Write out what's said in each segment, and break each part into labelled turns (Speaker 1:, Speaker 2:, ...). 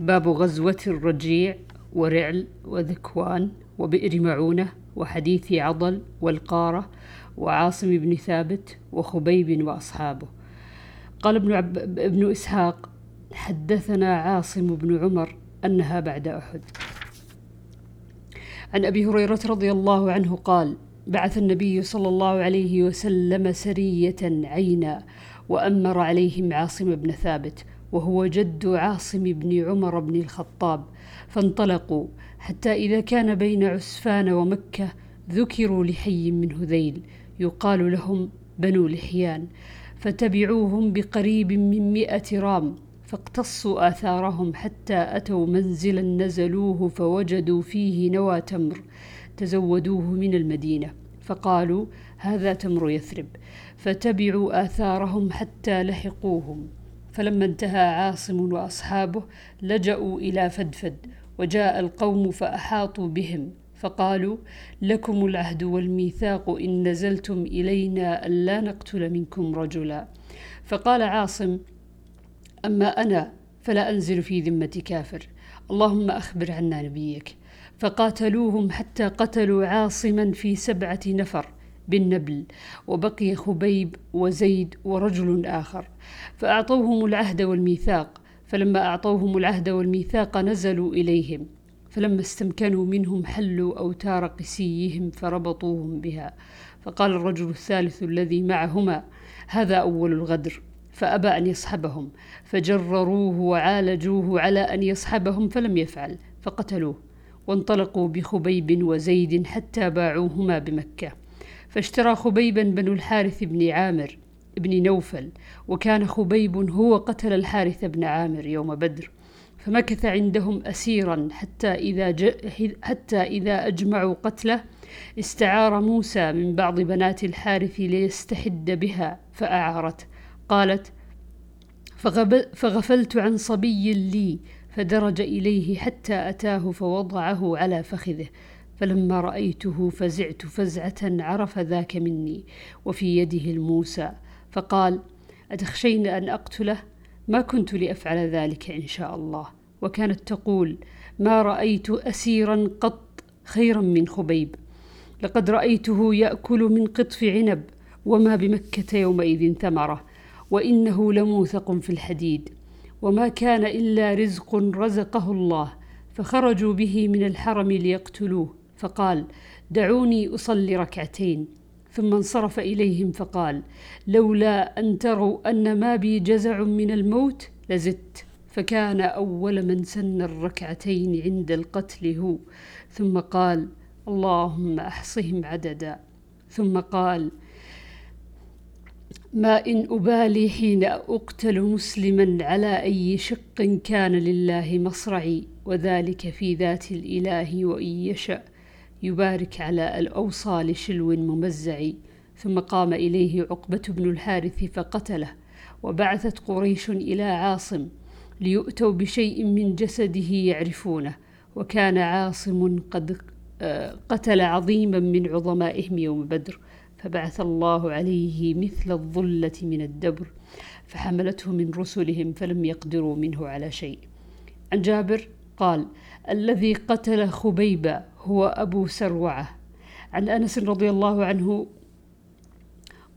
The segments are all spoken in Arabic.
Speaker 1: باب غزوة الرجيع ورعل وذكوان وبئر معونة وحديث عضل والقارة وعاصم بن ثابت وخبيب وأصحابه. قال ابن, عب... ابن إسحاق حدثنا عاصم بن عمر أنها بعد أحد. عن أبي هريرة رضي الله عنه قال بعث النبي صلى الله عليه وسلم سرية عينا وأمر عليهم عاصم بن ثابت وهو جد عاصم بن عمر بن الخطاب فانطلقوا حتى إذا كان بين عسفان ومكة ذكروا لحي من هذيل يقال لهم بنو لحيان فتبعوهم بقريب من مئة رام فاقتصوا آثارهم حتى أتوا منزلا نزلوه فوجدوا فيه نوى تمر تزودوه من المدينة فقالوا هذا تمر يثرب فتبعوا آثارهم حتى لحقوهم. فلما انتهى عاصم وأصحابه لجأوا إلى فدفد وجاء القوم فأحاطوا بهم فقالوا لكم العهد والميثاق إن نزلتم إلينا الا نقتل منكم رجلا. فقال عاصم أما أنا فلا أنزل في ذمه كافر اللهم أخبر عنا نبيك. فقاتلوهم حتى قتلوا عاصما في سبعة نفر بالنبل وبقي خبيب وزيد ورجل آخر. فأعطوهم العهد والميثاق فلما أعطوهم العهد والميثاق نزلوا إليهم. فلما استمكنوا منهم حلوا أوتار قسيهم فربطوهم بها. فقال الرجل الثالث الذي معهما هذا أول الغدر. فأبى أن يصحبهم فجرروه وعالجوه على أن يصحبهم فلم يفعل فقتلوه. وانطلقوا بخبيب وزيد حتى باعوهما بمكة. فاشترى خبيبا بن الحارث بن عامر بن نوفل وكان خبيب هو قتل الحارث بن عامر يوم بدر فمكث عندهم أسيرا حتى إذا, حتى إذا أجمعوا قتله استعار موسى من بعض بنات الحارث ليستحد بها فأعارت قالت فغفلت عن صبي لي فدرج إليه حتى أتاه فوضعه على فخذه فلما رأيته فزعت فزعة عرف ذاك مني وفي يده الموسى فقال أتخشين أن أقتله؟ ما كنت لأفعل ذلك إن شاء الله. وكانت تقول ما رأيت أسيرا قط خيرا من خبيب. لقد رأيته يأكل من قطف عنب وما بمكة يومئذ ثمرة وإنه لموثق في الحديد. وما كان إلا رزق رزقه الله فخرجوا به من الحرم ليقتلوه. فقال دعوني أصلي ركعتين. ثم انصرف إليهم فقال لولا أن تروا أن ما بي جزع من الموت لزدت. فكان أول من سن الركعتين عند القتل هو. ثم قال اللهم أحصهم عددا. ثم قال ما إن أبالي حين أقتل مسلما على أي شق كان لله مصرعي وذلك في ذات الإله وإن يشأ. يبارك على الأوصال شلو ممزع. ثم قام إليه عقبة بن الحارث فقتله وبعثت قريش إلى عاصم ليؤتوا بشيء من جسده يعرفونه. وكان عاصم قد آه، قتل عظيما من عظمائهم يوم بدر فبعث الله عليه مثل الظلة من الدبر فحملته من رسلهم فلم يقدروا منه على شيء. عن جابر قال الذي قتل خبيبا هو أبو سروعة. عن أنس رضي الله عنه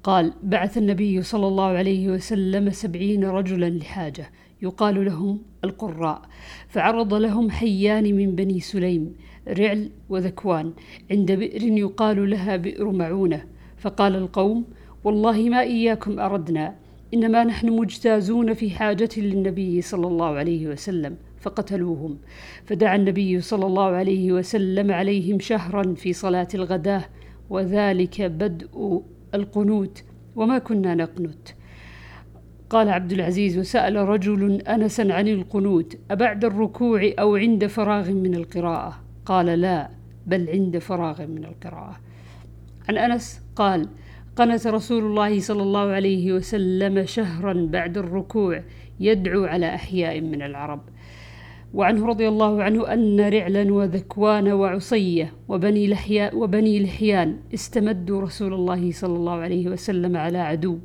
Speaker 1: قال بعث النبي صلى الله عليه وسلم سبعين رجلا لحاجة يقال لهم القراء فعرض لهم حيان من بني سليم رعل وذكوان عند بئر يقال لها بئر معونة. فقال القوم والله ما إياكم أردنا إنما نحن مجتازون في حاجة للنبي صلى الله عليه وسلم. فقتلوهم. فدعا النبي صلى الله عليه وسلم عليهم شهرا في صلاة الغداة وذلك بدء القنوت وما كنا نقنت. قال عبد العزيز وسال رجل أنسا عن القنوت أبعد الركوع أو عند فراغ من القراءة؟ قال لا بل عند فراغ من القراءة. عن أنس قال قنت رسول الله صلى الله عليه وسلم شهرا بعد الركوع يدعو على أحياء من العرب. وعنه رضي الله عنه أن رعلا وذكوان وعصية وبني, لحياء وبني لحيان استمدوا رسول الله صلى الله عليه وسلم على عدو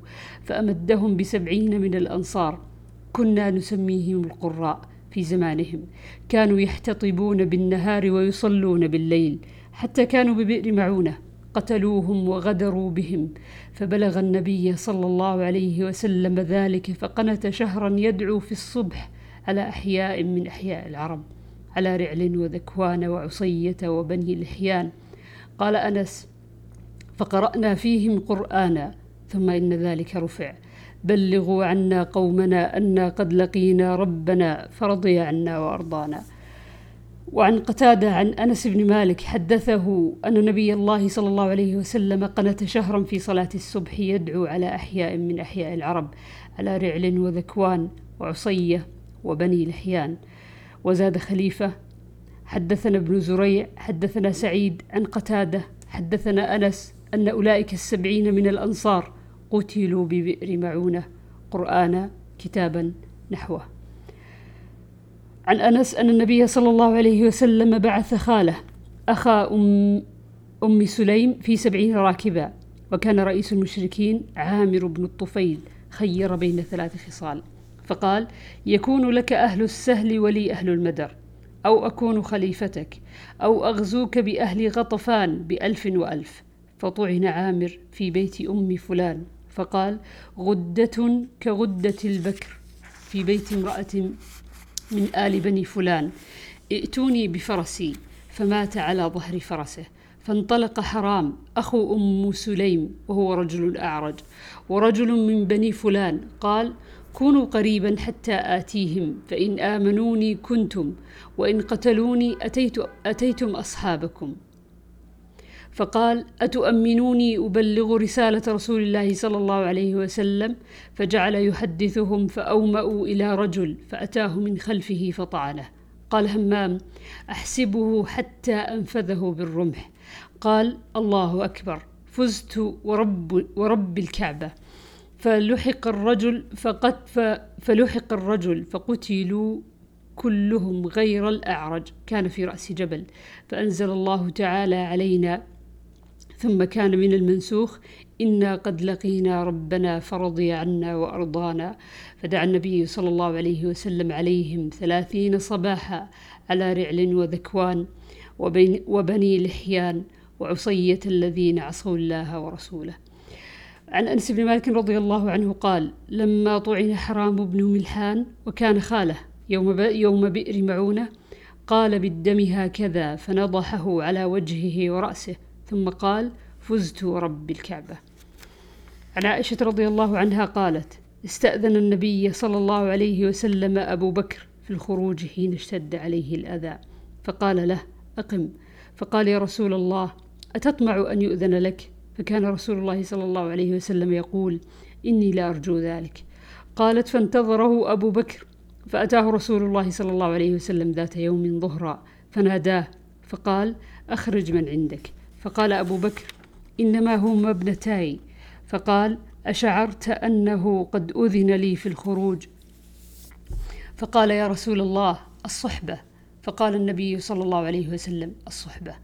Speaker 1: فأمدهم بسبعين من الأنصار. كنا نسميهم القراء في زمانهم. كانوا يحتطبون بالنهار ويصلون بالليل حتى كانوا ببئر معونة. قتلوهم وغدروا بهم. فبلغ النبي صلى الله عليه وسلم ذلك فقنت شهرا يدعو في الصبح على أحياء من أحياء العرب على رعل وذكوان وعصية وبني لحيان. قال أنس فقرأنا فيهم قرآنا ثم إن ذلك رفع. بلغوا عنا قومنا أنا قد لقينا ربنا فرضي عنا وأرضانا. وعن قتادة عن أنس بن مالك حدثه أن نبي الله صلى الله عليه وسلم قنت شهرا في صلاة الصبح يدعو على أحياء من أحياء العرب على رعل وذكوان وعصية. وبني لحيان. وزاد خليفة حدثنا ابن زريع حدثنا سعيد عن قتادة حدثنا أنس أن أولئك السبعين من الأنصار قتلوا ببئر معونة. قرآنا كتابا نحوه. عن أنس أن النبي صلى الله عليه وسلم بعث خاله أخا أم, أم سليم في سبعين راكبا وكان رئيس المشركين عامر بن الطفيل خير بين ثلاث خصال. فقال يكون لك أهل السهل ولي أهل المدر أو أكون خليفتك أو أغزوك بأهل غطفان بألف وألف. فطعن عامر في بيت أم فلان فقال غدة كغدة البكر في بيت امرأة من آل بني فلان ائتوني بفرسي فمات على ظهر فرسه. فانطلق حرام أخو أم سليم وهو رجل أعرج ورجل من بني فلان قال كونوا قريبا حتى آتيهم فإن آمنوني كنتم وإن قتلوني أتيت أتيتم أصحابكم. فقال أتؤمنوني أبلغ رسالة رسول الله صلى الله عليه وسلم فجعل يحدثهم فأومأوا إلى رجل فأتاه من خلفه فطعنه. قال همام أحسبه حتى أنفذه بالرمح. قال الله أكبر فزت ورب, ورب الكعبة. فلحق الرجل فقد فلحق الرجل فقتلوا كلهم غير الأعرج. كان في رأس جبل. فأنزل الله تعالى علينا ثم كان من المنسوخ إنا قد لقينا ربنا فرضي عنا وأرضانا. فدعا النبي صلى الله عليه وسلم عليهم ثلاثين صباحا على رعل وذكوان وبني لحيان. وعصية الذين عصوا الله ورسوله. عن أنس بن مالك رضي الله عنه قال لما طعن حرام بن ملحان وكان خاله يوم, يوم بئر معونة قال بالدم هكذا فنضحه على وجهه ورأسه ثم قال فزت ورب الكعبة. عن عائشة رضي الله عنها قالت استأذن النبي صلى الله عليه وسلم أبو بكر في الخروج حين اشتد عليه الأذى فقال له أقم. فقال يا رسول الله أتطمع أن يؤذن لك؟ فكان رسول الله صلى الله عليه وسلم يقول إني لا أرجو ذلك. قالت فانتظره أبو بكر. فأتاه رسول الله صلى الله عليه وسلم ذات يوم ظهرا فناداه فقال أخرج من عندك. فقال أبو بكر إنما هما ابنتاي فقال أشعرت أنه قد أذن لي في الخروج. فقال يا رسول الله الصحبة. فقال النبي صلى الله عليه وسلم الصحبة.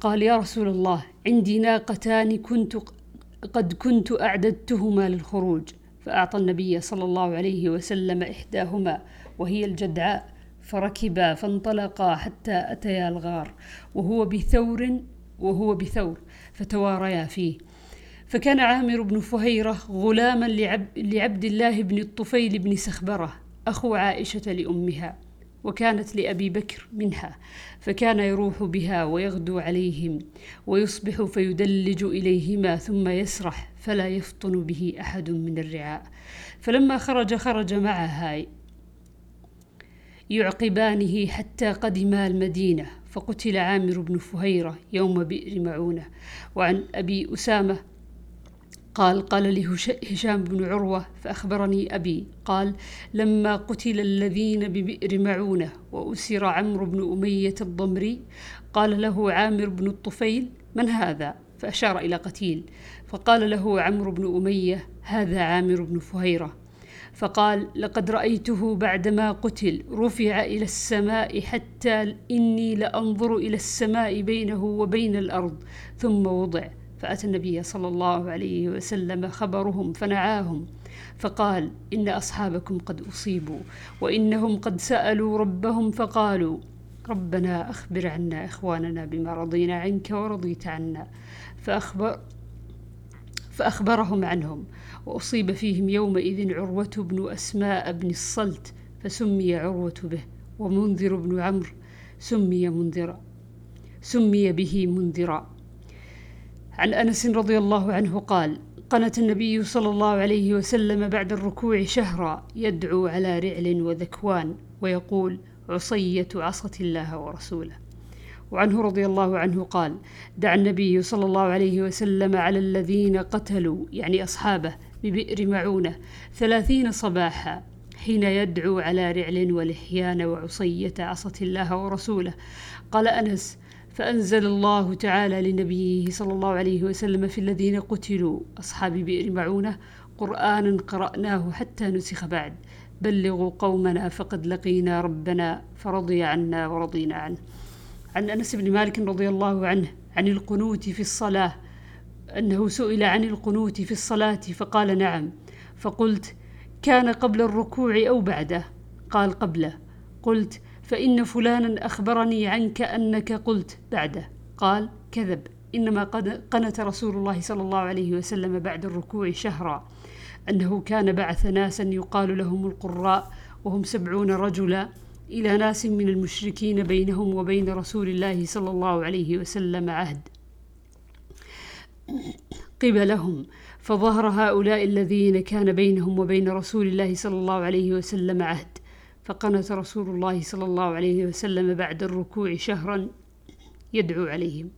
Speaker 1: قال يا رسول الله عندي ناقتان كنت قد كنت أعددتهما للخروج. فأعطى النبي صلى الله عليه وسلم إحداهما وهي الجدعاء فركبا فانطلقا حتى أتيا الغار وهو بثور وهو بثور فتواريا فيه. فكان عامر بن فهيرة غلاما لعبد الله بن الطفيل بن سخبرة أخو عائشة لأمها. وكانت لأبي بكر منها فكان يروح بها ويغدو عليهم ويصبح فيدلج إليهما ثم يسرح فلا يفطن به أحد من الرعاء. فلما خرج خرج معها يعقبانه حتى قدما المدينة فقتل عامر بن فهيرة يوم بئر معونة. وعن أبي أسامة قال قال لي هشام بن عروة فأخبرني أبي. قال لما قتل الذين ببئر معونة وأسر عمرو بن أمية الضمري قال له عامر بن الطفيل من هذا؟ فأشار إلى قتيل. فقال له عمرو بن أمية هذا عامر بن فهيرة. فقال لقد رأيته بعدما قتل رفع إلى السماء حتى إني لأنظر إلى السماء بينه وبين الأرض ثم وضع. فأتى النبي صلى الله عليه وسلم خبرهم فنعاهم فقال إن أصحابكم قد أصيبوا وإنهم قد سألوا ربهم فقالوا ربنا أخبر عنا إخواننا بما رضينا عنك ورضيت عنا فأخبر فأخبرهم عنهم وأصيب فيهم يومئذ عروة بن أسماء بن الصلت فسمي عروة به ومنذر بن عمرو سمي منذرا سمي به منذرا. عن أنس رضي الله عنه قال قنت النبي صلى الله عليه وسلم بعد الركوع شهرا يدعو على رعل وذكوان ويقول عصية عصة الله ورسوله وعنه رضي الله عنه قال دعا النبي صلى الله عليه وسلم على الذين قتلوا يعني أصحابه ببئر معونة ثلاثين صباحا حين يدعو على رعل ولحيان وعصية عصة الله ورسوله قال أنس فأنزل الله تعالى لنبيه صلى الله عليه وسلم في الذين قتلوا أصحاب بئر معونة قرآنا قرأناه حتى نسخ بعد. بلغوا قومنا فقد لقينا ربنا فرضي عنا ورضينا عنه. عن أنس بن مالك رضي الله عنه عن القنوت في الصلاة أنه سئل عن القنوت في الصلاة فقال نعم. فقلت كان قبل الركوع أو بعده؟ قال قبله. قلت فإن فلانا أخبرني عنك أنك قلت بعده. قال كذب. إنما قد قنت رسول الله صلى الله عليه وسلم بعد الركوع شهرا. أنه كان بعث ناسا يقال لهم القراء وهم سبعون رجلا إلى ناس من المشركين بينهم وبين رسول الله صلى الله عليه وسلم عهد قبلهم. فظهر هؤلاء الذين كان بينهم وبين رسول الله صلى الله عليه وسلم عهد. فقنت رسول الله صلى الله عليه وسلم بعد الركوع شهرا يدعو عليهم.